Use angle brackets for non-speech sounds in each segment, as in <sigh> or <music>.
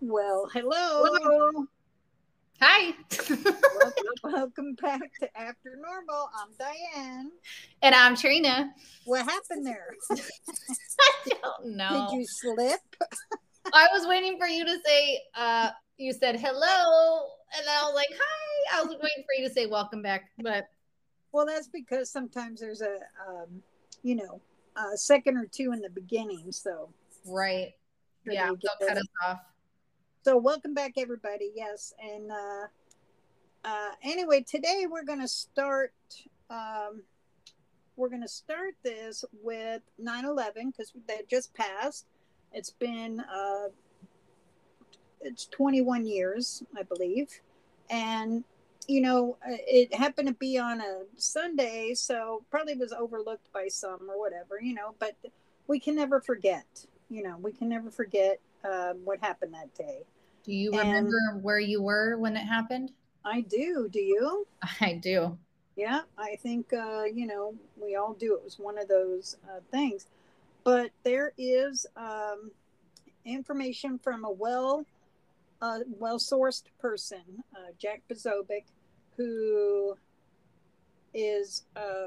Well, hello. Hello. Hi. welcome, <laughs> welcome back to After Normal. I'm Diane. And I'm Trina. What happened there? <laughs> I don't know. Did you slip? <laughs> I was waiting for you to say, uh, you said hello. And then I was like, hi. I was waiting for you to say welcome back. But well, that's because sometimes there's a, um, you know, a second or two in the beginning. So, right. Yeah, don't cut us off. So, welcome back, everybody. Yes, and uh, uh, anyway, today we're going to start. Um, we're going to start this with 9/11 because that just passed. It's been uh, it's 21 years, I believe, and you know uh, it happened to be on a Sunday, so probably was overlooked by some or whatever, you know. But we can never forget. You know, we can never forget um, what happened that day. Do you remember and where you were when it happened? I do. Do you? <laughs> I do. Yeah, I think uh, you know we all do. It was one of those uh, things, but there is um, information from a well, uh, well sourced person, uh, Jack Posobiec, who is, uh,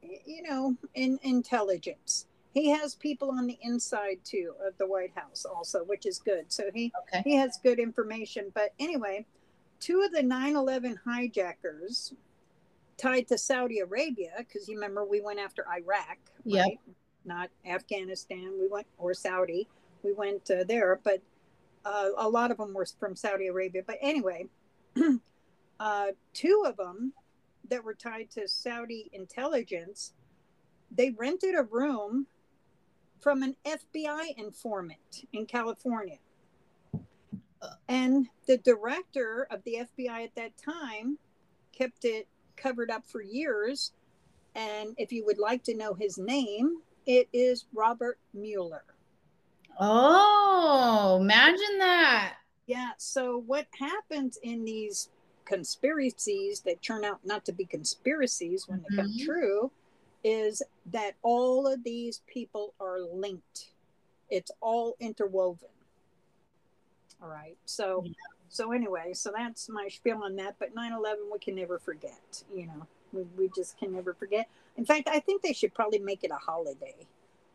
you know, in intelligence he has people on the inside too of the White House also, which is good. So he okay. he has good information. But anyway, two of the 9/11 hijackers tied to Saudi Arabia because you remember we went after Iraq, right? Not Afghanistan. We went or Saudi. We went uh, there, but uh, a lot of them were from Saudi Arabia. But anyway, <clears throat> uh, two of them that were tied to Saudi intelligence, they rented a room from an FBI informant in California. And the director of the FBI at that time kept it covered up for years. And if you would like to know his name, it is Robert Mueller. Oh, imagine that. Yeah. So, what happens in these conspiracies that turn out not to be conspiracies when mm-hmm. they come mm-hmm. true is that all of these people are linked. It's all interwoven. All right. So yeah. so anyway, so that's my spiel on that. But 9-11 we can never forget, you know. We, we just can never forget. In fact, I think they should probably make it a holiday.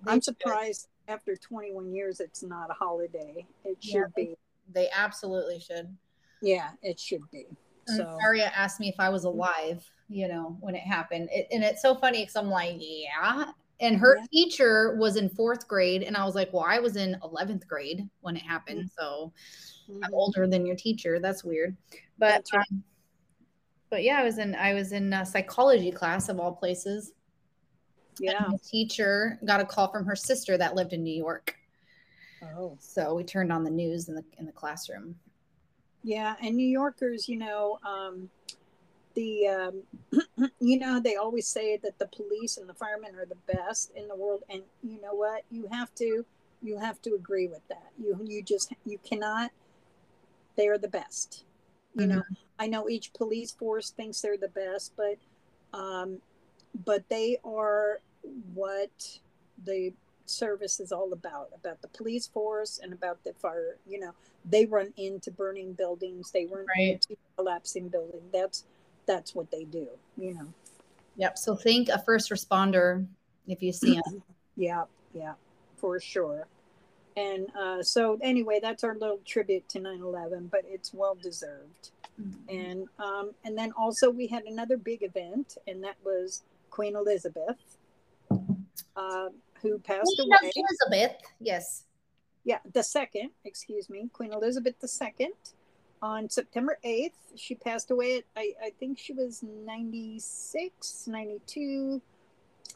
They I'm surprised should. after 21 years it's not a holiday. It should yeah, be. They absolutely should. Yeah, it should be. So Aria asked me if I was alive, you know, when it happened. It, and it's so funny because I'm like, yeah. And her yeah. teacher was in fourth grade, and I was like, well, I was in 11th grade when it happened. Mm-hmm. So mm-hmm. I'm older than your teacher. That's weird. But, That's right. um, but yeah, I was in, I was in psychology class of all places. Yeah. Teacher got a call from her sister that lived in New York. Oh. So we turned on the news in the in the classroom yeah, and New Yorkers, you know, um, the um, <clears throat> you know they always say that the police and the firemen are the best in the world, and you know what? You have to you have to agree with that. You you just you cannot. They are the best. You mm-hmm. know, I know each police force thinks they're the best, but um, but they are what the service is all about about the police force and about the fire you know they run into burning buildings they run right. into collapsing buildings that's that's what they do you know yep so think a first responder if you see them yeah yeah for sure and uh, so anyway that's our little tribute to 9-11 but it's well deserved mm-hmm. and um, and then also we had another big event and that was queen elizabeth uh, who passed Queen away. Elizabeth, yes. Yeah, the second, excuse me, Queen Elizabeth II. On September 8th, she passed away at, I, I think she was 96, 92.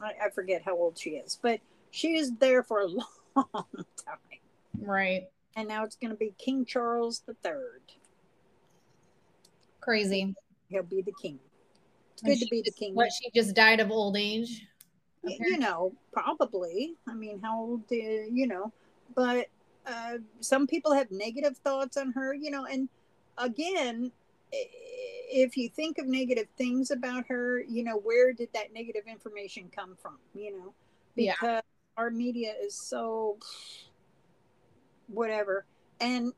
I, I forget how old she is, but she is there for a <laughs> long time. Right. And now it's going to be King Charles III. Crazy. He'll be the king. It's good to be the king. What, she just died of old age? you know, probably. I mean, how old, do, you know, but uh, some people have negative thoughts on her, you know, and again, if you think of negative things about her, you know, where did that negative information come from, you know, because yeah. our media is so whatever. and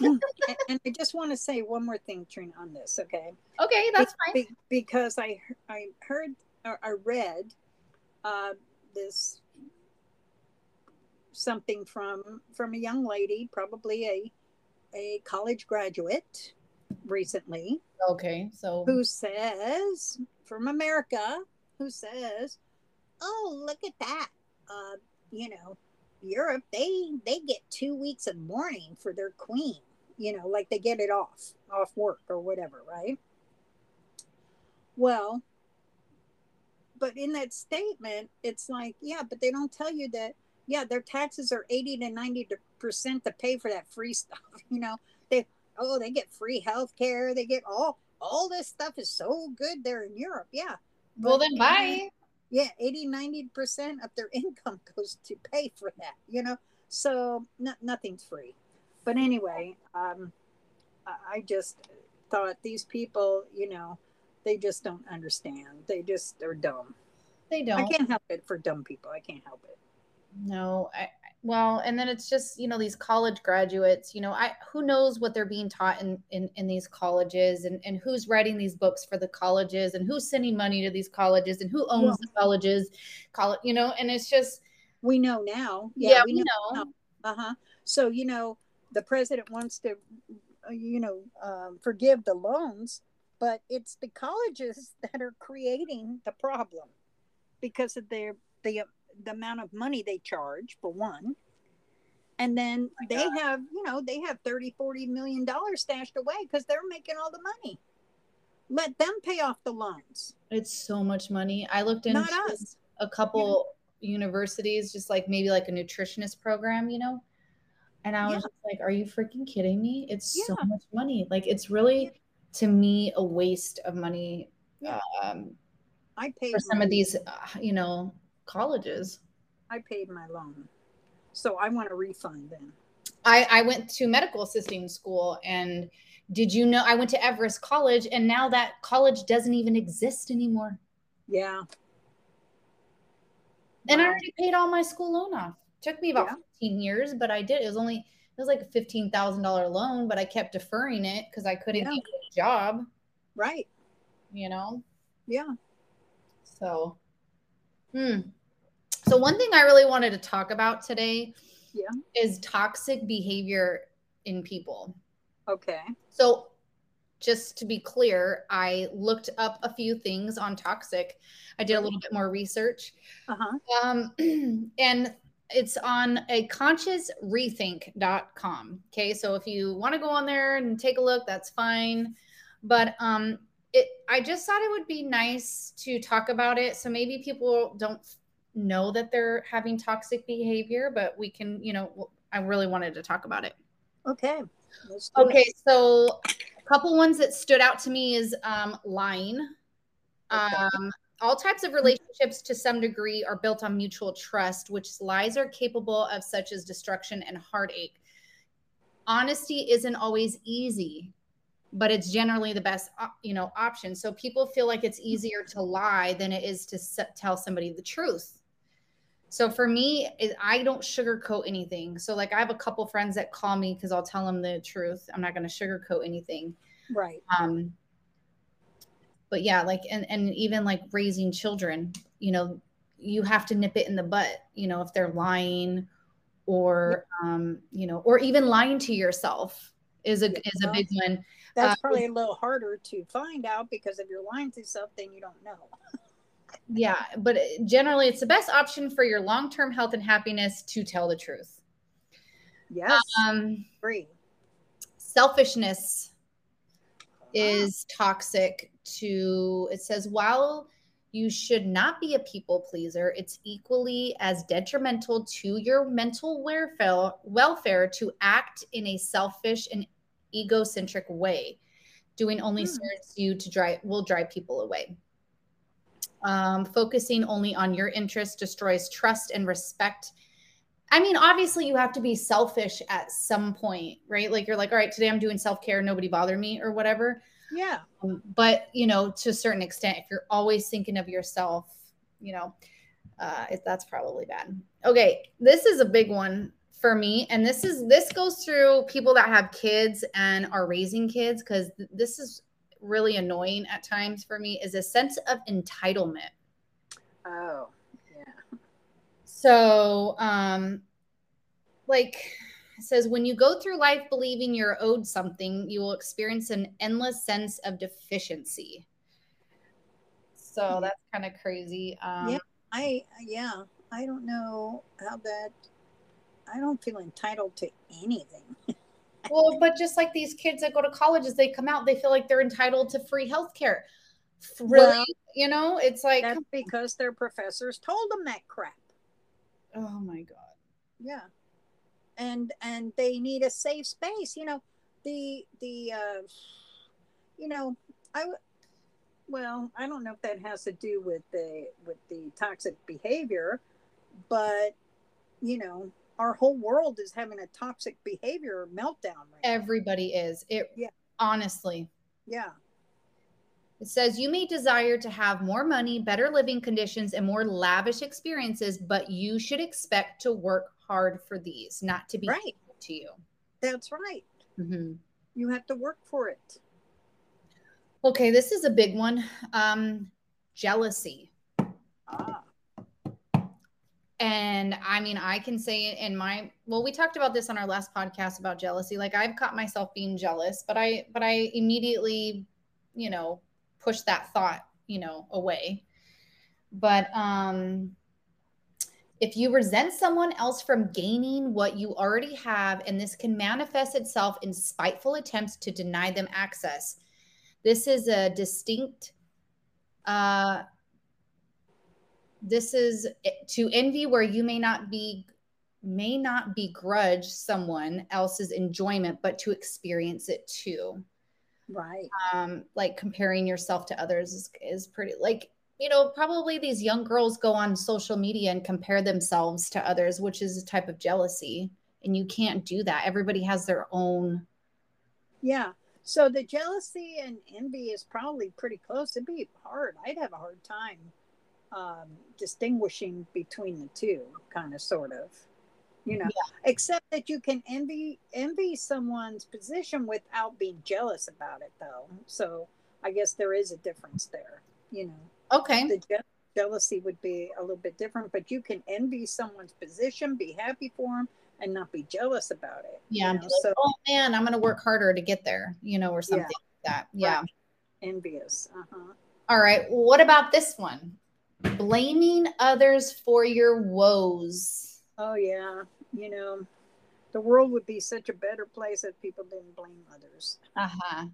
<laughs> and I just want to say one more thing, Trina, on this, okay? Okay, that's fine. Be, because I I heard or I read uh, this something from from a young lady, probably a a college graduate recently. Okay, so who says from America, who says, "Oh, look at that! Uh, you know, Europe they they get two weeks of mourning for their queen. You know, like they get it off off work or whatever, right?" Well, but in that statement, it's like, yeah, but they don't tell you that yeah, their taxes are 80 to 90 percent to pay for that free stuff. <laughs> You know, they oh, they get free health care, they get all all this stuff is so good there in Europe. Yeah. Well then bye. Yeah, 80, 90 percent of their <laughs> income goes to pay for that, you know. So no, nothing's free. But anyway, um I just thought these people, you know, they just don't understand. They just are dumb. They don't. I can't help it for dumb people. I can't help it no I, well and then it's just you know these college graduates you know i who knows what they're being taught in in, in these colleges and, and who's writing these books for the colleges and who's sending money to these colleges and who owns the colleges college you know and it's just we know now. Yeah, yeah we, we, know, know. uh-huh. So you know the president wants to uh, you know um, forgive the loans but it's the colleges <laughs> that are creating the problem because of their the the amount of money they charge for one. And then oh they God. have you know they have 30 40 million dollars stashed away because they're making all the money. Let them pay off the loans. It's so much money. I looked into a couple yeah. universities just like maybe like a nutritionist program you know? And i was yeah. just like are you freaking kidding me? It's yeah. so much money. Like it's really to me a waste of money um, I pay for some of these, uh, you know, colleges. I paid my loan. So I want a refund then. I, I went to medical assisting school and did you know I went to Everest College and now that college doesn't even exist anymore. Yeah. And wow. I already paid all my school loan off. Took me about yeah. 15 years, but I did. It was only it was like a fifteen thousand dollar loan, but I kept deferring it because I couldn't yeah. get a job. Right. You know? Yeah. So hmm. So, one thing I really wanted to talk about today yeah. is toxic behavior in people. Okay. So, just to be clear, I looked up a few things on toxic. I did a little bit more research. Uh-huh. Um, <clears throat> and it's on a conscious consciousrethink.com. Okay. So if you want to go on there and take a look, that's fine. But um, it, I just thought it would be nice to talk about it. So maybe people don't know that they're having toxic behavior, but we can, you know, I really wanted to talk about it. Okay. Okay. It. So a couple ones that stood out to me is um, lying. Okay. Um, all types of relationships to some degree are built on mutual trust, which lies are capable of such as destruction and heartache. Honesty isn't always easy, but it's generally the best, you know, option. So people feel like it's easier to lie than it is to tell somebody the truth. So for me, I don't sugarcoat anything. So like I have a couple friends that call me because I'll tell them the truth. I'm not going to sugarcoat anything. Right. Um. But yeah, like and and even like raising children, you know, you have to nip it in the butt. You know, if they're lying, or um, you know, or even lying to yourself is a is a big one. That's uh, probably a little harder to find out because if you're lying to yourself, then you don't know. <laughs> yeah, but generally, it's the best option for your long term health and happiness to tell the truth. Yes. Um, Free. Selfishness is toxic to, it says, while you should not be a people pleaser, it's equally as detrimental to your mental welfare, welfare to act in a selfish and egocentric way. Doing only hmm. serves you to drive will drive people away. Um, focusing only on your interests destroys trust and respect. I mean, obviously, you have to be selfish at some point, right? Like, you're like, all right, today I'm doing self care, nobody bother me or whatever. Yeah. Um, but, you know, to a certain extent, if you're always thinking of yourself, you know, uh, it, that's probably bad. Okay. This is a big one for me and this is this goes through people that have kids and are raising kids because th- this is really annoying at times for me is a sense of entitlement Oh, yeah. so um like it says when you go through life believing you're owed something you will experience an endless sense of deficiency so that's kind of crazy um Yeah. I yeah. I don't know how that. I don't feel entitled to anything. <laughs> Well, but just like these kids that go to college, as they come out, they feel like they're entitled to free health care. Really? Well, you know, it's like, That's because their professors told them that crap. oh my God. Yeah. And and they need a safe space. You know, the the uh, you know I well I don't know if that has to do with the with the toxic behavior, but you know our whole world is having a toxic behavior meltdown right now. Everybody is. It, Yeah. honestly. Yeah. It says you may desire to have more money, better living conditions, and more lavish experiences, but you should expect to work hard for these, not to be Right. to you. That's right. Mhm. You have to work for it. Okay, this is a big one. Um, jealousy. Ah. And I mean, I can say in my well, we talked about this on our last podcast about jealousy. Like I've caught myself being jealous, but I but I immediately, you know, push that thought, you know, away. But um if you resent someone else from gaining what you already have, and this can manifest itself in spiteful attempts to deny them access, this is a distinct uh this is to envy where you may not be may not begrudge someone else's enjoyment but to experience it too Right. um like comparing yourself to others is, is pretty like you know probably these young girls go on social media and compare themselves to others which is a type of jealousy and you can't do that everybody has their own Yeah. So the jealousy and envy is probably pretty close. It'd be hard. I'd have a hard time um, distinguishing between the two, kind of, sort of. You know, except that you can envy envy someone's position without being jealous about it, though. So I guess there is a difference there. You know, okay the je- jealousy would be a little bit different, but you can envy someone's position, be happy for them, and not be jealous about it. you yeah know? like, so oh man i'm gonna work harder to get there you know or something like that yeah envious. Uh huh. All right. What about this one? Blaming others for your woes. Oh yeah, you know, the world would be such a better place if people didn't blame others. Uh huh.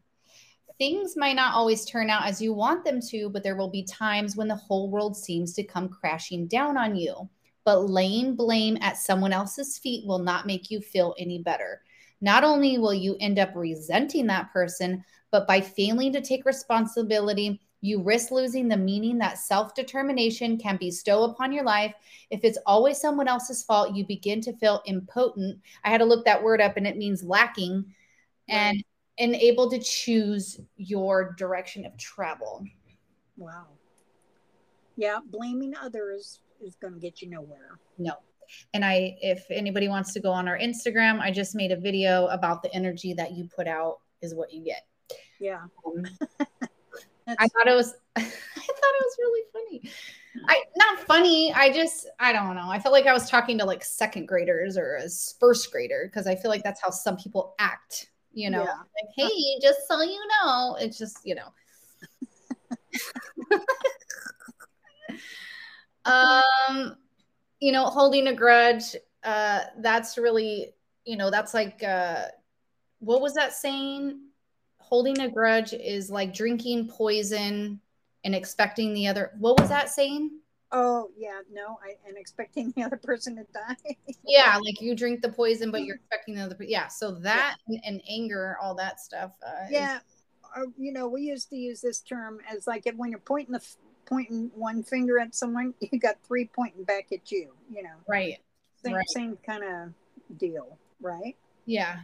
Things might not always turn out as you want them to, but there will be times when the whole world seems to come crashing down on you. But laying blame at someone else's feet will not make you feel any better. Not only will you end up resenting that person, but by failing to take responsibility, you risk losing the meaning that self determination can bestow upon your life. If it's always someone else's fault, you begin to feel impotent. I had to look that word up and it means lacking and and able to choose your direction of travel. Wow. Yeah, blaming others is going to get you nowhere. No. And I if anybody wants to go on our Instagram, I just made a video about the energy that you put out is what you get. Yeah. Um, That's, I thought it was <laughs> I thought it was really funny. I not funny. I just I don't know. I felt like I was talking to like second graders or a first grader because I feel like that's how some people act. You know, Yeah. like hey, just so you know, it's just you know. <laughs> um, you know, holding a grudge. Uh, that's really you know that's like uh, what was that saying? Holding a grudge is like drinking poison and expecting the other. What was that saying? oh yeah, no, I and expecting the other person to die. <laughs> Yeah, like you drink the poison, but you're expecting the other. Yeah, so that and, and anger, all that stuff. Uh, is- yeah, or, you know, we used to use this term as like if when you're pointing the pointing one finger at someone, <laughs> you got three pointing back at you. You know, right. same Right. same kind of deal, right? Yeah.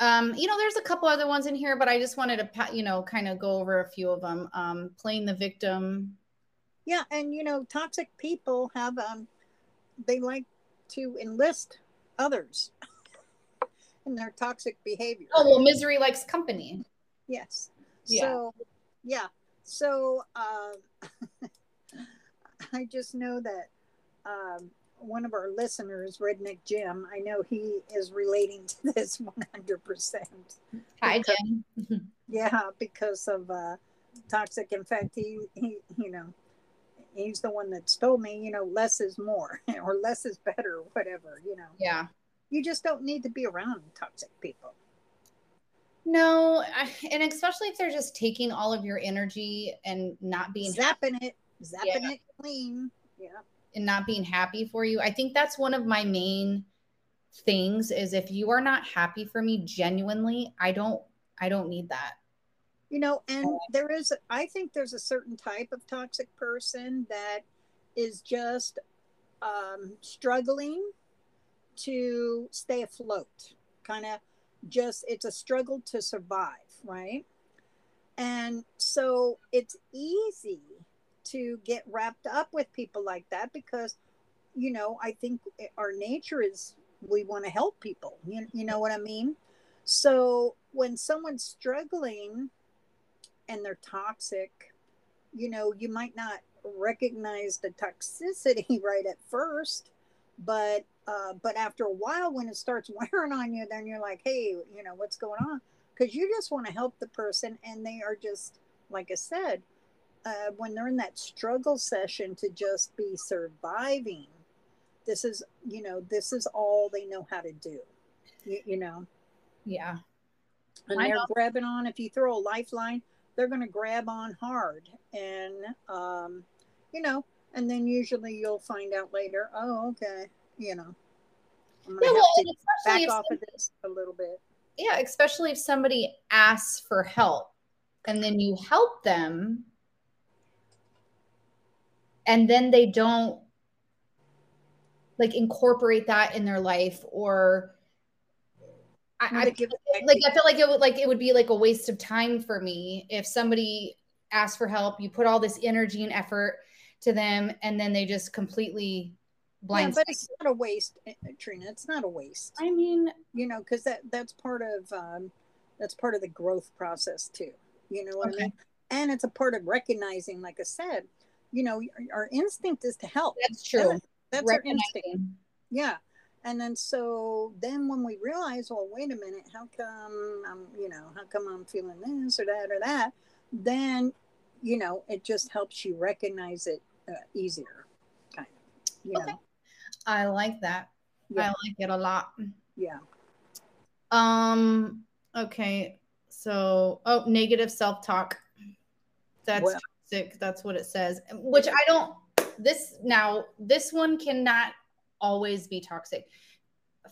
Um, you know, there's a couple other ones in here, but I just wanted to, you know, kind of go over a few of them. Um, playing the victim. Yeah, and you know, toxic people have um, they like to enlist others <laughs> in their toxic behavior. Oh well, misery likes company. Yes. Yeah. So yeah. So um, <laughs> I just know that um, one of our listeners, Redneck Jim, I know he is relating to <laughs> this 100%. Hi, Jim. <laughs> yeah, because of uh, toxic. In fact, he, he, you know, he's the one that's told me, you know, less is more <laughs> or less is better, whatever, you know. Yeah. You just don't need to be around toxic people. No, and especially if they're just taking all of your energy and not being zapping it, zapping yeah. it clean. Yeah. And not being happy for you. I think that's one of my main things is if you are not happy for me genuinely, I don't I don't need that. You know, and there is I think there's a certain type of toxic person that is just um struggling to stay afloat. Kind of just it's a struggle to survive, right? And so it's easy to get wrapped up with people like that because you know, I think our nature is we want to help people. You, you know what I mean? So when someone's struggling and they're toxic, you know, you might not recognize the toxicity <laughs> right at first, but uh, but after a while, when it starts <laughs> wearing on you, then you're like, hey, you know, what's going on? Because you just want to help the person, and they are just, like I said, uh, when they're in that struggle session to just be surviving, this is, you know, this is all they know how to do, you, you know? Yeah. And I they're know. grabbing on. If you throw a lifeline, they're going to grab on hard. And, um, you know, and then usually you'll find out later, oh, okay, you know, I'm gonna yeah, well, to back off of this a little bit. Yeah, especially if somebody asks for help and then you help them and then they don't like incorporate that in their life or I, I like I feel like it would like it would be like a waste of time for me if somebody asks for help, you put all this energy and effort to them and then they just completely blind. Yeah, but it's not a waste, eh, eh, Trina. It's not a waste. I mean, you know, because that that's part of um, that's part of the growth process too. You know what okay. I mean? And it's a part of recognizing, like I said, you know, our, instinct is to help. That's true. That, that's our instinct. Yeah. And then so then when we realize, well, wait a minute, how come I'm, you know, how come I'm feeling this or that or that? Then, you know, it just helps you recognize it uh, easier, kind of. You okay. know. I like that. Yeah. I like it a lot. Yeah. Um. Okay. So, oh, negative self-talk. That's well. Toxic. That's what it says. Which I don't. This now. This one cannot always be toxic.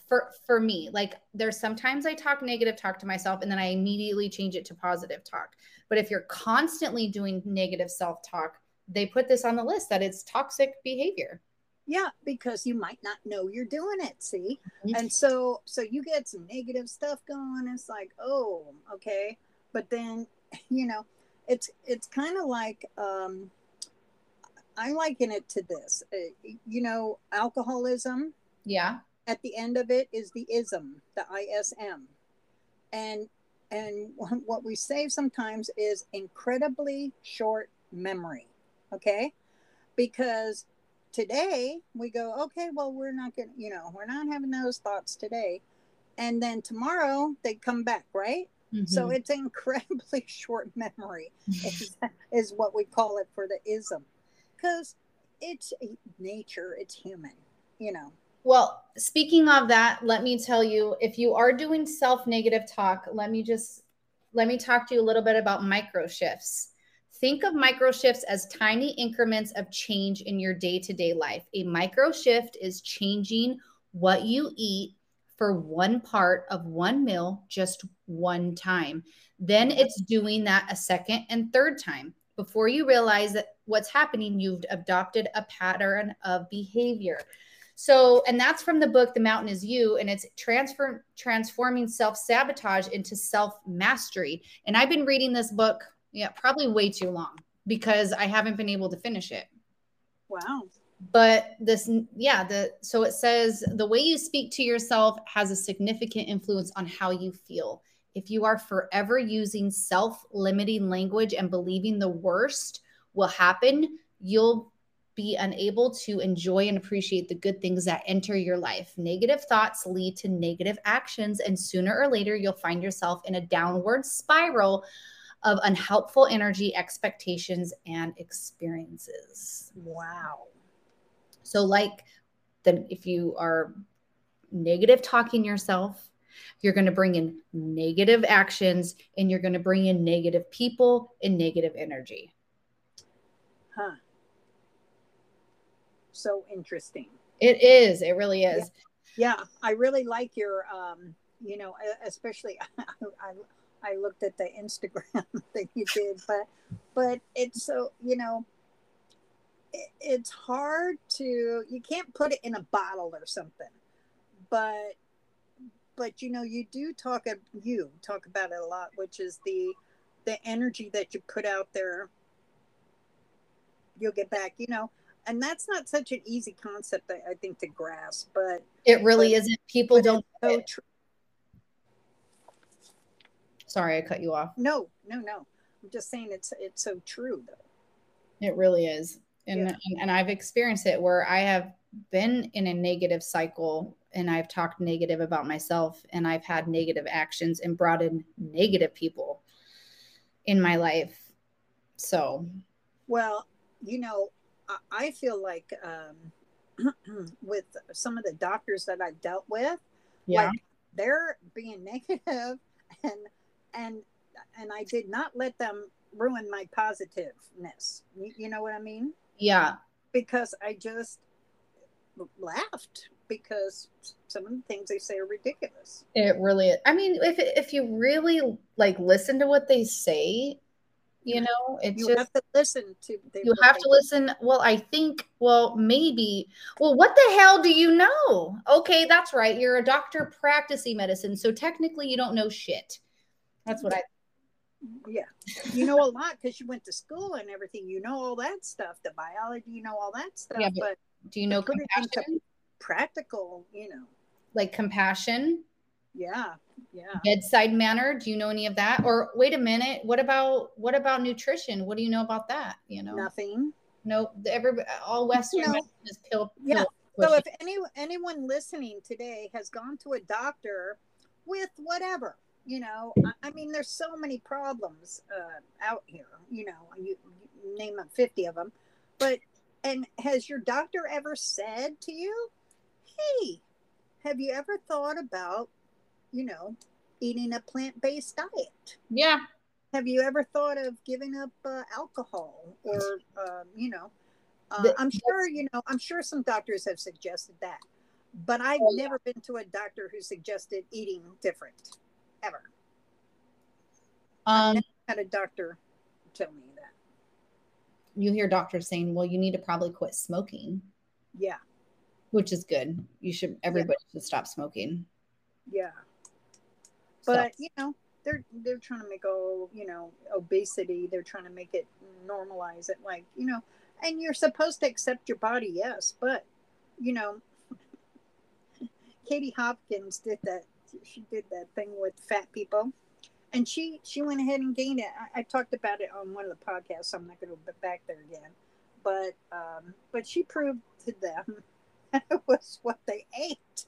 For for me, like there's sometimes I talk negative talk to myself, and then I immediately change it to positive talk. But if you're constantly doing negative self-talk, they put this on the list that it's toxic behavior. Yeah, because you might not know you're doing it, see? Mm-hmm. And so so you get some negative stuff going. It's like, oh, okay. But then, <laughs> you know, it's it's kind of like um I liken it to this. Uh, you know, alcoholism. Yeah. At the end of it is the ism, the ISM. And and <laughs> what we say sometimes is incredibly short memory. Okay? Because today we go okay well we're not gonna you know we're not having those thoughts today and then tomorrow they come back right mm-hmm. so it's incredibly <laughs> short memory <laughs> is, is what we call it for the ism because it's nature it's human you know well speaking of that let me tell you if you are doing self negative talk let me just let me talk to you a little bit about micro shifts Think of micro shifts as tiny increments of change in your day to day life. A micro shift is changing what you eat for one part of one meal just one time. Then mm-hmm. it's doing that a second and third time. Before you realize that what's happening, you've adopted a pattern of behavior. So, and that's from the book The Mountain is You, and it's transfer transforming self sabotage into self mastery. And I've been reading this book yeah, probably way too long because I haven't been able to finish it. Wow. but this yeah the so it says the way you speak to yourself has a significant influence on how you feel if you are forever using self-limiting language and believing the worst will happen you'll be unable to enjoy and appreciate the good things that enter your life. Negative thoughts lead to negative actions, and sooner or later, you'll find yourself in a downward spiral of unhelpful energy, expectations, and experiences. Wow. So, like, then if you are negative talking yourself, you're going to bring in negative actions and you're going to bring in negative people and negative energy. Huh so interesting. It is. It really is. Yeah, yeah I really like your, um, you know, especially <laughs> I, I looked at the Instagram <laughs> that you did, but but it's so you know, it, it's hard to you can't put it in a bottle or something, but but you know you do talk you talk about it a lot, which is the the energy that you put out there you'll get back you know? And that's not such an easy concept I, I think to grasp but it really but, isn't. People don't so sorry i cut you off. No no no. I'm just saying it's it's so true though. It really is. And yeah. and, and i've experienced it where i have been in a negative cycle and i've talked negative about myself and i've had negative actions and brought in negative people in my life so well you know I feel like um, <clears throat> with some of the doctors that I've dealt with, yeah. like they're being <laughs> negative and and and I did not let them ruin my positiveness. You, you know what I mean? Yeah. Because I just laughed because some of the things they say are ridiculous. It really is. I mean, if if you really like listen to what they say, you know it's you just, have to listen to you have to listen well i think well maybe well what the hell do you know okay that's right you're a doctor practicing medicine so technically you don't know shit that's what i yeah you know a lot because you went to school and everything you know all that stuff the biology you know all that stuff yeah, but, but do you know compassion? Practical you know. Like compassion? Yeah yeah. Bedside manner? Do you know any of that? Or wait a minute what about what about nutrition? What do you know about that you know? Nothing. Nope every all western no. is pill, pill yeah so if any anyone listening today has gone to a doctor with whatever you know i, I mean there's so many problems uh, out here you know you, you name them 50 of them but and has your doctor ever said to you hey have you ever thought about you know, eating a plant based diet. Yeah. Have you ever thought of giving up uh, alcohol or, um, you know, uh, I'm sure, you know, I'm sure some doctors have suggested that, but I've oh, never yeah. been to a doctor who suggested eating different ever. Um, had a doctor tell me that. You hear doctors saying, well, you need to probably quit smoking. Yeah. Which is good. You should, everybody yeah. should stop smoking. Yeah but so. you know they're they're trying to make oh you know obesity they're trying to make it normalize it like you know and you're supposed to accept your body yes but you know <laughs> katie hopkins did that she did that thing with fat people and she she went ahead and gained it i, I talked about it on one of the podcasts so i'm not going to go back there again but um but she proved to them <laughs> was what they ate.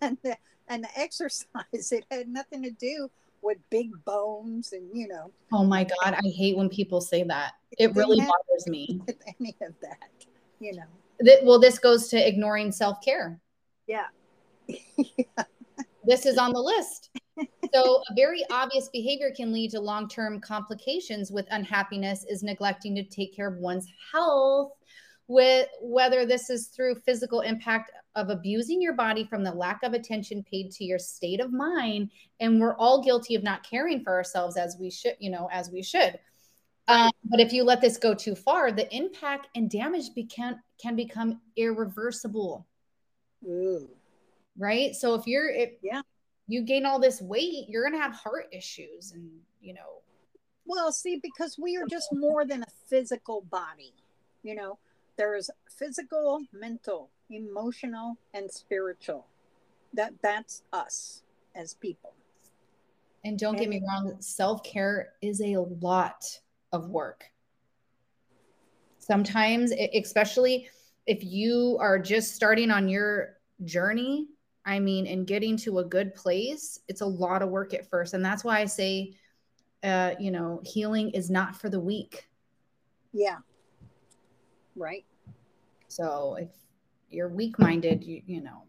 And the, and the exercise <laughs> it had nothing to do with big bones and you know. Oh my god i hate when people say that. It really bothers me. any of that you know. That, well this goes to ignoring self-care. Yeah. yeah. <laughs> this is on the list. So a very obvious behavior can lead to long-term complications with unhappiness is neglecting to take care of one's health with whether this is through physical impact of abusing your body from the lack of attention paid to your state of mind and we're all guilty of not caring for ourselves as we should you know as we should. Um, but if you let this go too far the impact and damage can, can become irreversible. Ooh. right? So if you're if yeah. you gain all this weight you're gonna have heart issues and you know. Well see because we are just more than a physical body you know there's physical, mental, emotional, and spiritual. That that's us as people. And don't get me wrong, self care is a lot of work. Sometimes, especially if you are just starting on your journey, I mean, and getting to a good place, it's a lot of work at first. And that's why I say, uh, you know, healing is not for the weak. Yeah. Right. So if you're weak minded, you, you know,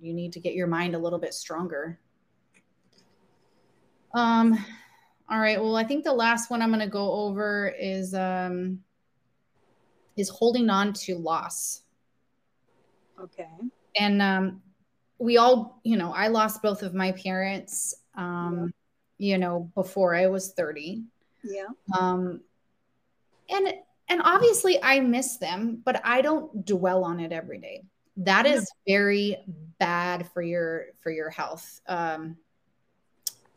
you need to get your mind a little bit stronger. Um, all right. Well, I think the last one I'm going to go over is um, is holding on to loss. Okay. And um, we all, you know, I lost both of my parents, um, yeah. you know, before I was 30. Yeah. Um, and and obviously I miss them, but I don't dwell on it every day. That is very bad for your for your health. Um,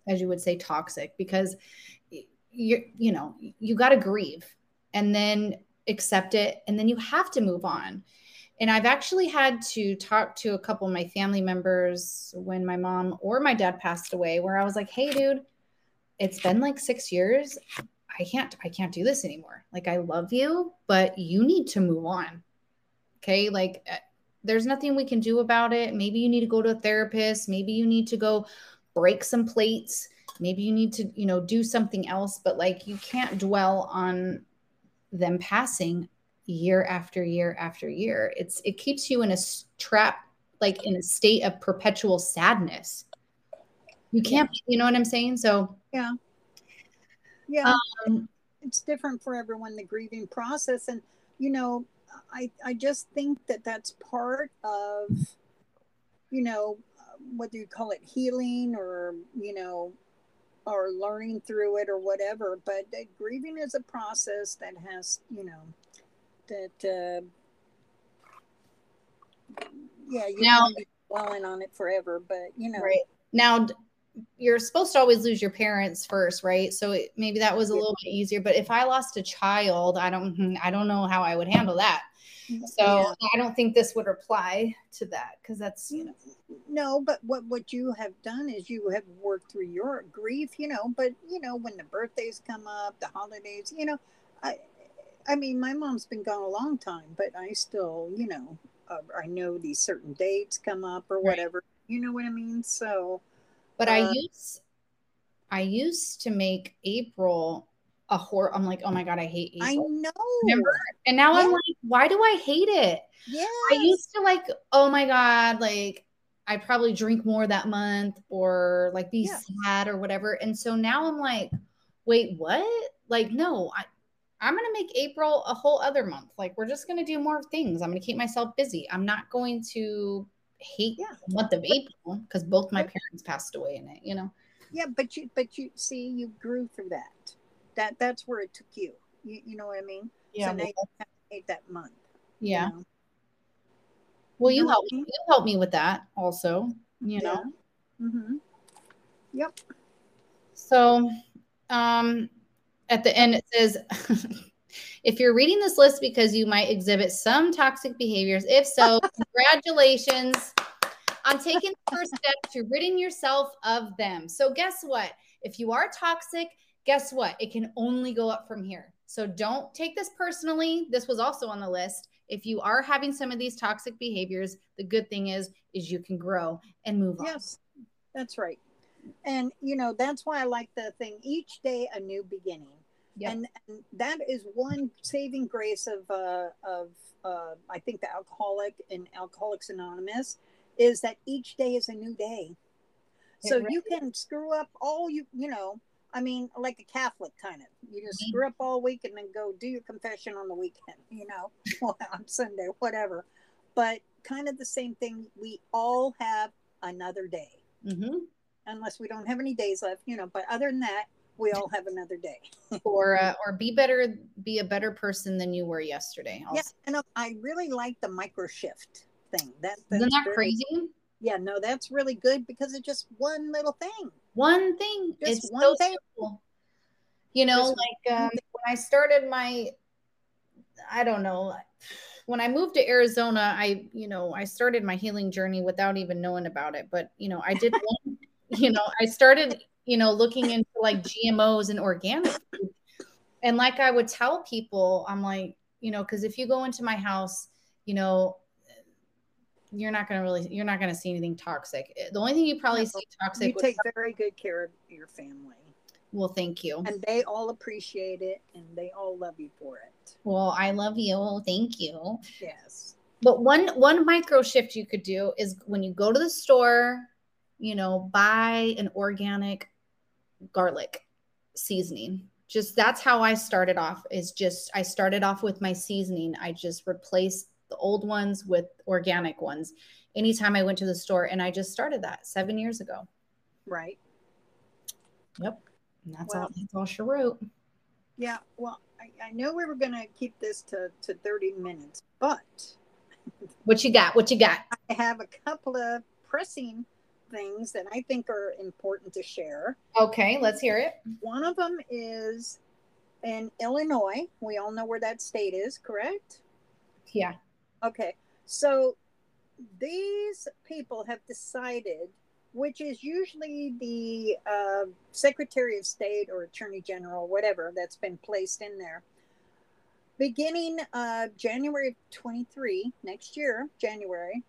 as you would say, toxic because you you know you got to grieve and then accept it, and then you have to move on. And I've actually had to talk to a couple of my family members when my mom or my dad passed away, where I was like, "Hey, dude, it's been like six years. I can't I can't do this anymore. Like I love you, but you need to move on. Okay? Like eh, there's nothing we can do about it. Maybe you need to go to a therapist, maybe you need to go break some plates, maybe you need to, you know, do something else, but like you can't dwell on them passing year after year after year. It's it keeps you in a trap like in a state of perpetual sadness. You can't, you know what I'm saying? So, yeah. Yeah. Um, it's different for everyone, the grieving process. And, you know, I, I just think that that's part of, you know, what do you call it, healing or, you know, or learning through it or whatever. But grieving is a process that has, you know, that, uh, yeah, you now, can't be dwelling on it forever, but, you know. Right. Now, you're supposed to always lose your parents first, right? So it, maybe that was a little bit easier. But if I lost a child, I don't, hmm, I don't know how I would handle that. So yeah. I don't think this would apply to that because that's you know. No, but what what you have done is you have worked through your grief, you know. But you know when the birthdays come up, the holidays, you know, I, I mean, my mom's been gone a long time, but I still, you know, uh, I know these certain dates come up or whatever. Right. You know what I mean? So but uh, I used I used to make April a horror. I'm like, oh my god, I hate April. I know. Remember? And now yeah. I'm like, why do I hate it? Yeah. I used to like, oh my god, like I probably drink more that month or like be yeah. sad or whatever. And so now I'm like, wait, what? Like, no, I I'm gonna make April a whole other month. Like, we're just gonna do more things. I'm gonna keep myself busy. I'm not going to hate yeah. the month of April because both my parents passed away in it, you know. Yeah, but you but you see you grew through that. That that's where it took you. You, you know what I mean? Yeah. So now you hate that month. Yeah. You know? Well, you, you helped me. You helped me with that also. You know. Mm-hmm. Yep. So, um, at the end it says. <laughs> If you're reading this list because you might exhibit some toxic behaviors, if so, <laughs> congratulations on taking the first step to ridding yourself of them. So, guess what? If you are toxic, guess what? It can only go up from here. So, don't take this personally. This was also on the list. If you are having some of these toxic behaviors, the good thing is is you can grow and move on. Yes. That's right. And you know, that's why I like the thing each day a new beginning Yep. And, and, that is one saving grace of uh, of uh, I think the alcoholic and Alcoholics Anonymous is that each day is a new day. So really you can screw up all you you know. I mean, like a Catholic kind of. You just mm-hmm. screw up all week and then go do your confession on the weekend. You know, <laughs> on Sunday, whatever. But kind of the same thing. We all have another day. Mm-hmm. Unless we don't have any days left, you know. But other than that, we all have another day. <laughs> or uh, or be better, be a better person than you were yesterday. Also. Yeah, and I really like the micro shift thing. That isn't that very, crazy? Yeah, no, that's really good because it's just one little thing. One thing. Just it's one so thing. Simple. You know, just like um, when I started my, I don't know, when I moved to Arizona, I, you know, I started my healing journey without even knowing about it. But, you know, I did, <laughs> one, you know, I started, you know, looking into like GMOs and organic food. And like I would tell people, I'm like, you know, because if you go into my house, you know, you're not going to really, you're not going to see anything toxic. Eh, the only thing you probably no, see toxic. You take very good care of your family. Well, thank you. And they all appreciate it and they all love you for it. Well, I love you. Thank you. Yes. But one one micro shift you could do is when you go to the store, you know, buy an organic garlic seasoning. Just that's how I started off is just I started off with my seasoning. I just replaced the old ones with organic ones anytime I went to the store and I just started that 7 years ago. Right. Yep. And that's well, all that's all she wrote. Yeah, well, I, I know we were gonna keep this to, to 30 minutes, but what you got? What you got? I have a couple of pressing things that I think are important to share. Okay, let's hear it. One of them is in Illinois. We all know where that state is, correct? Yeah. Okay. So these people have decided which is usually the uh, Secretary of State or Attorney General, whatever that's been placed in there. Beginning uh, January 23, next year, January,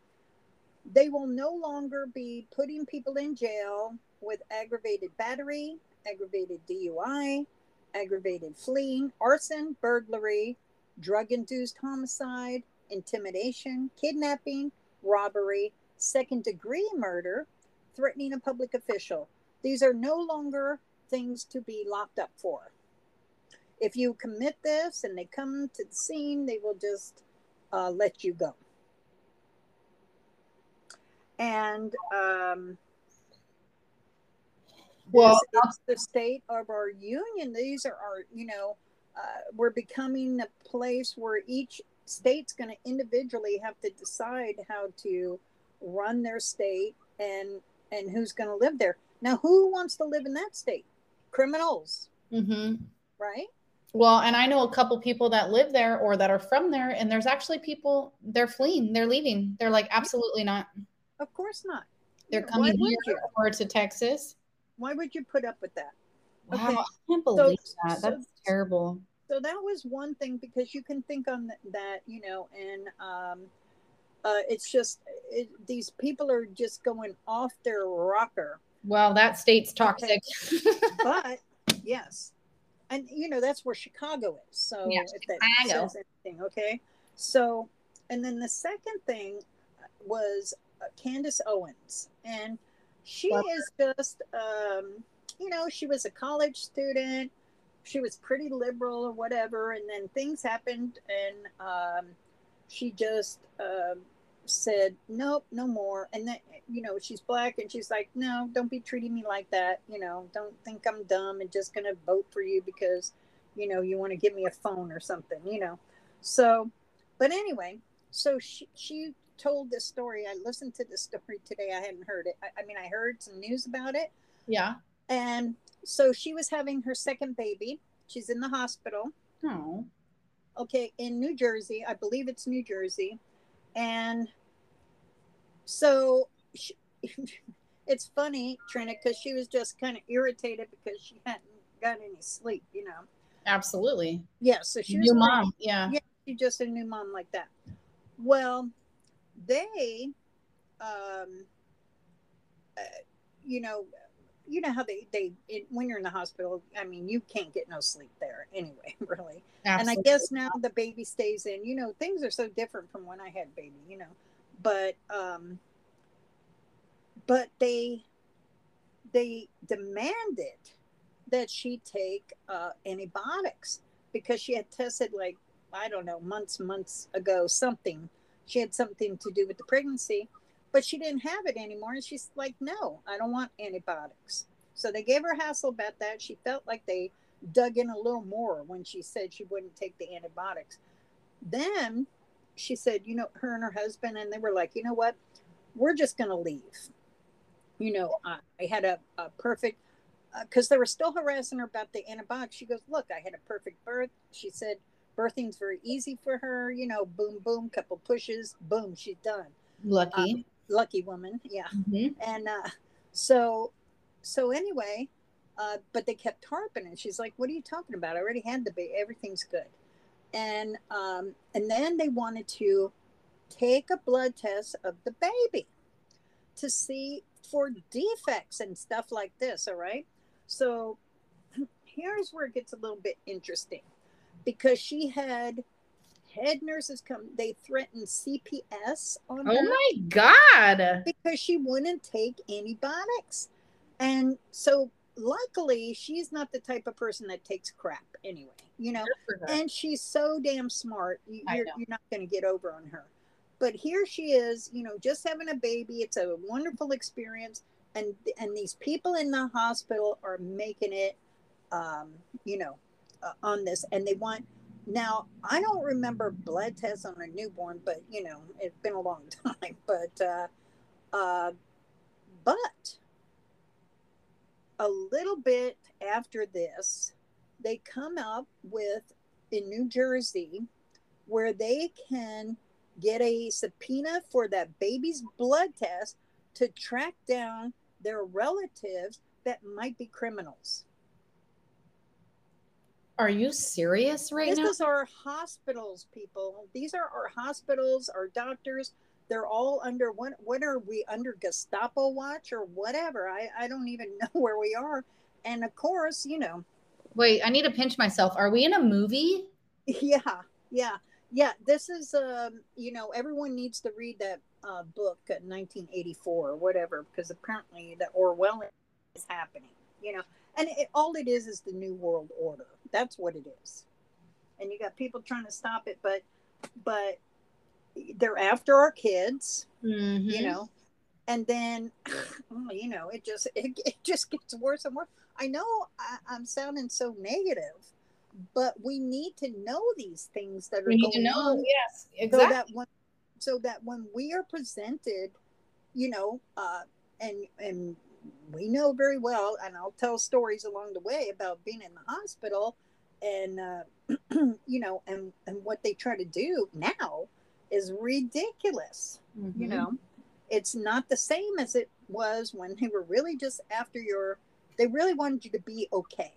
they will no longer be putting people in jail with aggravated battery, aggravated DUI, aggravated fleeing, arson, burglary, drug induced homicide, intimidation, kidnapping, robbery, second degree murder, threatening a public official. These are no longer things to be locked up for. If you commit this and they come to the scene, they will just uh, let you go. And um, well, it's the state of our union. These are our, you know, uh, we're becoming a place where each state's going to individually have to decide how to run their state and and who's going to live there. Now, who wants to live in that state? Criminals, mm-hmm. right? Well, and I know a couple people that live there or that are from there, and there's actually people they're fleeing, they're leaving. They're like, absolutely not. Of course not. They're coming here or to Texas. Why would you put up with that? Wow, okay. I can't believe so, that. That's so, terrible. So that was one thing because you can think on that, you know, and um, uh, it's just it, these people are just going off their rocker. Well, that state's toxic. Okay. <laughs> but yes, and you know that's where Chicago is. So yeah, if that Chicago. says anything, okay. So, and then the second thing was Candace Owens, and she is just, um, you know, she was a college student. She was pretty liberal or whatever, and then things happened, and um, she just um, said, nope, no more. And then, you know, she's black and she's like, no, don't be treating me like that. You know, don't think I'm dumb and just going to vote for you because, you know, you want to give me a phone or something, you know. So, but anyway, so she, she told this story. I listened to this story today. I hadn't heard it. I, I mean, I heard some news about it. Yeah. And so she was having her second baby. She's in the hospital. Oh. Okay, in New Jersey. I believe it's New Jersey and so she, <laughs> it's funny, Trina, because she was just kind of irritated because she hadn't got any sleep, you know. Absolutely. Yeah. So she was new mom. Yeah. Yeah. She's just a new mom like that. Well, they, um, uh, you know, you know how they they it, when you're in the hospital i mean you can't get no sleep there anyway <laughs> really Absolutely. and i guess now the baby stays in you know things are so different from when i had baby you know but um but they they demanded that she take uh, antibiotics because she had tested like i don't know months months ago something she had something to do with the pregnancy but she didn't have it anymore. And she's like, no, I don't want antibiotics. So they gave her hassle about that. She felt like they dug in a little more when she said she wouldn't take the antibiotics. Then she said, you know, her and her husband, and they were like, you know what? We're just going to leave. You know, I, I had a, a perfect, because uh, they were still harassing her about the antibiotics. She goes, look, I had a perfect birth. She said, birthing's very easy for her. You know, boom, boom, couple pushes, boom, she's done. Lucky, um, lucky woman, yeah. Mhm. And uh, so, so anyway, uh, but they kept harping, and she's like, "What are you talking about? I already had the baby. Everything's good." And um, and then they wanted to take a blood test of the baby to see for defects and stuff like this. All right. So <clears throat> here's where it gets a little bit interesting because she had head nurses come, they threatened CPS on Oh her Oh my god. because she wouldn't take antibiotics. And so luckily she's not the type of person that takes crap anyway, you know. Good for her. And she's so damn smart. You, I you're, you're not going to get over on her. But here she is, you know, just having a baby. It's a wonderful experience, and and these people in the hospital are making it, um, you know, on this, and they want. Now I don't remember blood tests on a newborn, but you know, it's been a long <laughs> time. But uh, uh, but a little bit after this, they come up with in New Jersey where they can get a subpoena for that baby's blood test to track down their relatives that might be criminals. Are you serious right this now? is our hospitals, people. These are our hospitals, our doctors. They're all under what? What are we under Gestapo watch or whatever? I I don't even <laughs> know where we are. And of course, you know, Wait, I need to pinch myself. Are we in a movie? <laughs> yeah yeah yeah this is um you know everyone needs to read that uh, book uh, 1984 or whatever because apparently the orwellian is happening you know and it, all it is is the new world order that's what it is and you got people trying to stop it but but they're after our kids Mhm. you know and then <sighs> oh, you know it just it, it just gets worse and worse i know I, i'm sounding so negative but we need to know these things that are we need going to know. on Yes, exactly. so that when so that when we are presented you know uh and and we know very well and i'll tell stories along the way about being in the hospital and uh <clears throat> you know and and what they try to do now is ridiculous you Mhm. know? It's not the same as it was when they were really just after your they really wanted you to be okay.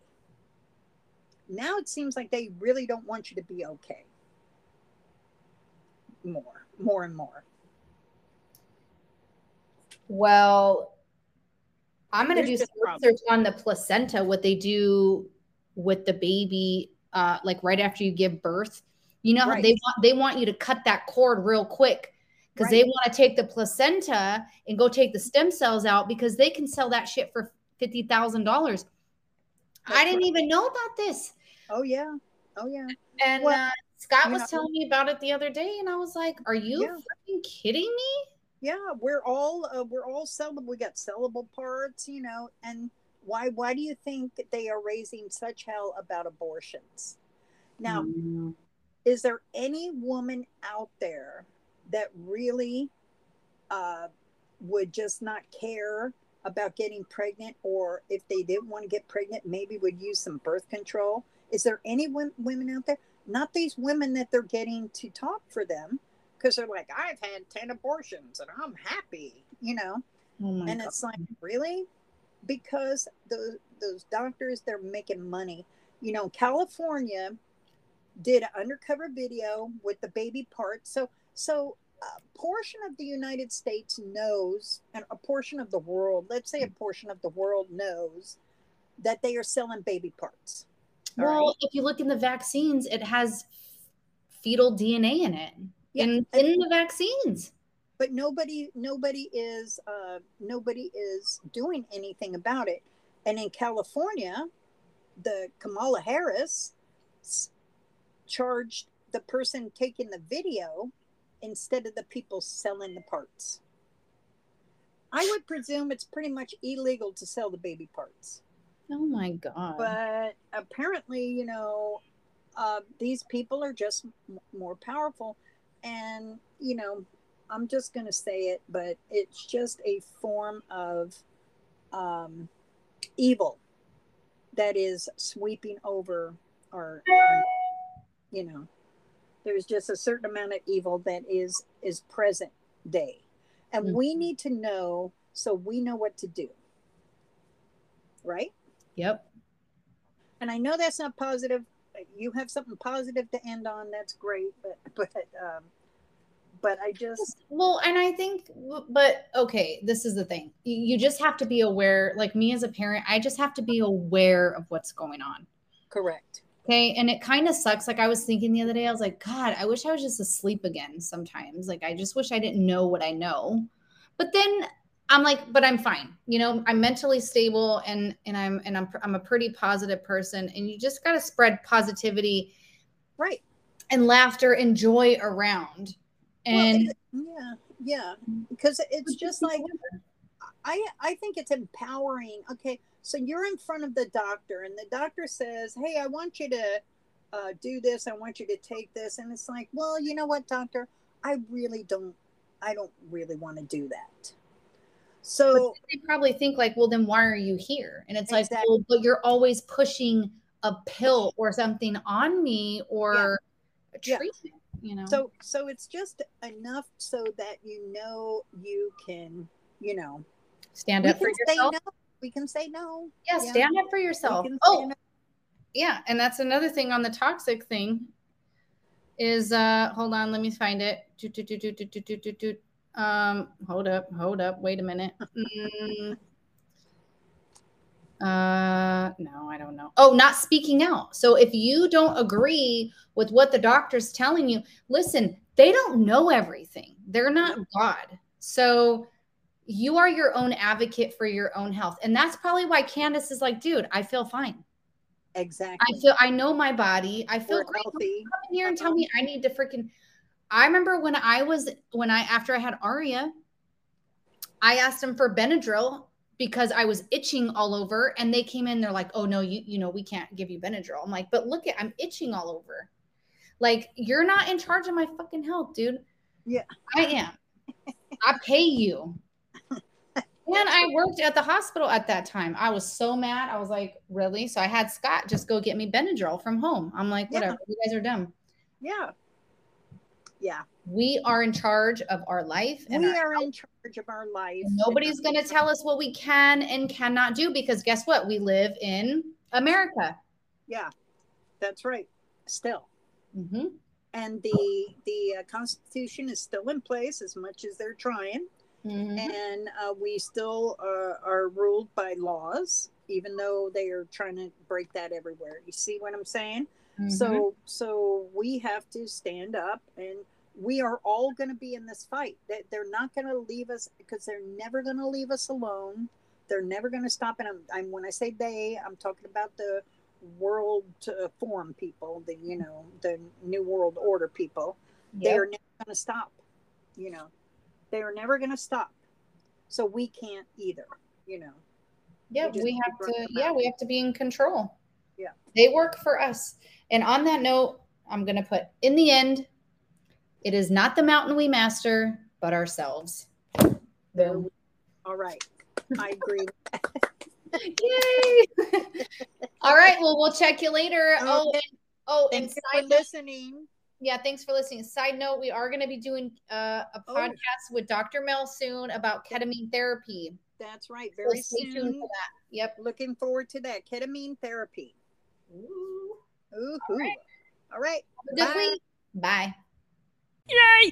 Now it seems like they really don't want you to be okay. More more and more. Well, I'm going to do some problem. research on the placenta, what they do with the baby, uh, like right after you give birth. You know, Right. they want they want you to cut that cord real quick because they want to take the placenta and go take the stem cells out because they can sell that shit for fifty thousand dollars. I didn't right. even know about this. oh yeah oh yeah And Well, uh, Scott was know- telling me about it the other day, and I was like, "Are you Yeah. fucking kidding me?" Yeah we're all uh, we're all sellable we got sellable parts you know and why why do you think they are raising such hell about abortions? Now Mm. is there any woman out there that really uh, would just not care about getting pregnant or if they didn't want to get pregnant maybe would use some birth control? Is there any wom- women out there? Not these women that they're getting to talk for them because they're like i've had 10 abortions and i'm happy you know Oh and God. it's like really because those those doctors they're making money you know california did an undercover video with the baby part so so a portion of the united states knows and a portion of the world let's say a portion of the world knows that they are selling baby parts All Well, right. if you look in the vaccines, it has fetal DNA in it. Yeah, In, in the vaccines. but nobody nobody is uh, nobody is doing anything about it and in california the kamala harris charged the person taking the video instead of the people selling the parts i would presume it's pretty much illegal to sell the baby parts Oh my God. but apparently you know uh, these people are just m- more powerful and you know i'm just going to say it but it's just a form of um, evil that is sweeping over our, our you know there's just a certain amount of evil that is is present day. And mm-hmm. we need to know so we know what to do. Right? Yep. And i know that's not positive you have something positive to end on that's great but <laughs> but um but i just well and i think but okay this is the thing you just have to be aware like me as a parent i just have to be aware of what's going on correct Okay. And it kind of sucks. Like I was thinking the other day, I was like, God, I wish I was just asleep again sometimes. Like I just wish I didn't know what I know. But then I'm like, but I'm fine. You know, I'm mentally stable and and I'm and I'm I'm a pretty positive person. And you just gotta spread positivity. Right. And laughter and joy around. And well, yeah, yeah. Because it's just like I I think it's empowering. Okay, so you're in front of the doctor, and the doctor says, "Hey, I want you to uh, do this. I want you to take this." And it's like, well, you know what, doctor? I really don't. I don't really want to do that. So they probably think like, well, then why are you here? And it's exactly. like, well, but you're always pushing a pill or something on me or yeah. a treatment. Yeah. You know. So so it's just enough so that you know you can, you know, stand up for yourself. No. We can say no. Yeah, yeah. stand up for yourself. Oh, no. yeah, and that's another thing on the toxic thing. Is uh, hold on, let me find it. Um, hold up, hold up, wait a minute. Mm. Uh, no, I don't know. Oh, not speaking out. So if you don't agree with what the doctor's telling you, listen, they don't know everything. They're not God. So you are your own advocate for your own health. And that's probably why Candace is like, dude, I feel fine. Exactly. I feel I know my body. I feel We're great. Healthy. Come in here and tell me I need to freaking I remember when I was when I after I had Aria, I asked them for Benadryl because I was itching all over and they came in, they're like, oh no, you you know, we can't give you Benadryl. I'm like, but look at I'm itching all over. Like, you're not in charge of my fucking health, dude. Yeah. I am. I pay you. And I worked at the hospital at that time. I was so mad. I was like, really? So I had Scott just go get me Benadryl from home. I'm like, whatever. Yeah. You guys are dumb. Yeah. Yeah. We are in charge of our life. And we are health. in charge of our life. Nobody's going to tell us what we can and cannot do because guess what? We live in America. Yeah, that's right. Still. Mm-hmm. And the the uh, Constitution is still in place as much as they're trying. Mm-hmm. And uh, we still uh, are ruled by laws, even though they are trying to break that everywhere. You see what I'm saying? Mm-hmm. So, so we have to stand up, and we are all going to be in this fight. That they're not going to leave us because they're never going to leave us alone. They're never going to stop. And I'm, I'm when I say they, I'm talking about the world uh, form people, the you know the new world order people. Yep. They are never going to stop. You know they are never going to stop. So we can't either, you know. Yeah, we, we have to yeah, we have to be in control. Yeah. They work for us. And on that note, I'm going to put in the end it is not the mountain we master, but ourselves. Boom. All right. I agree. <laughs> Yay! <laughs> All right. Well, we'll check you later. Oh, and, oh, Thanks and for listening yeah, thanks for listening. Side note, we are going to be doing uh, a oh. podcast oh. with Dr. Mel soon about ketamine therapy. That's right. Very so soon. for that. Yep. Looking forward to that. Ketamine therapy. Ooh. Ooh. All right. All right. Bye. Bye. Yay!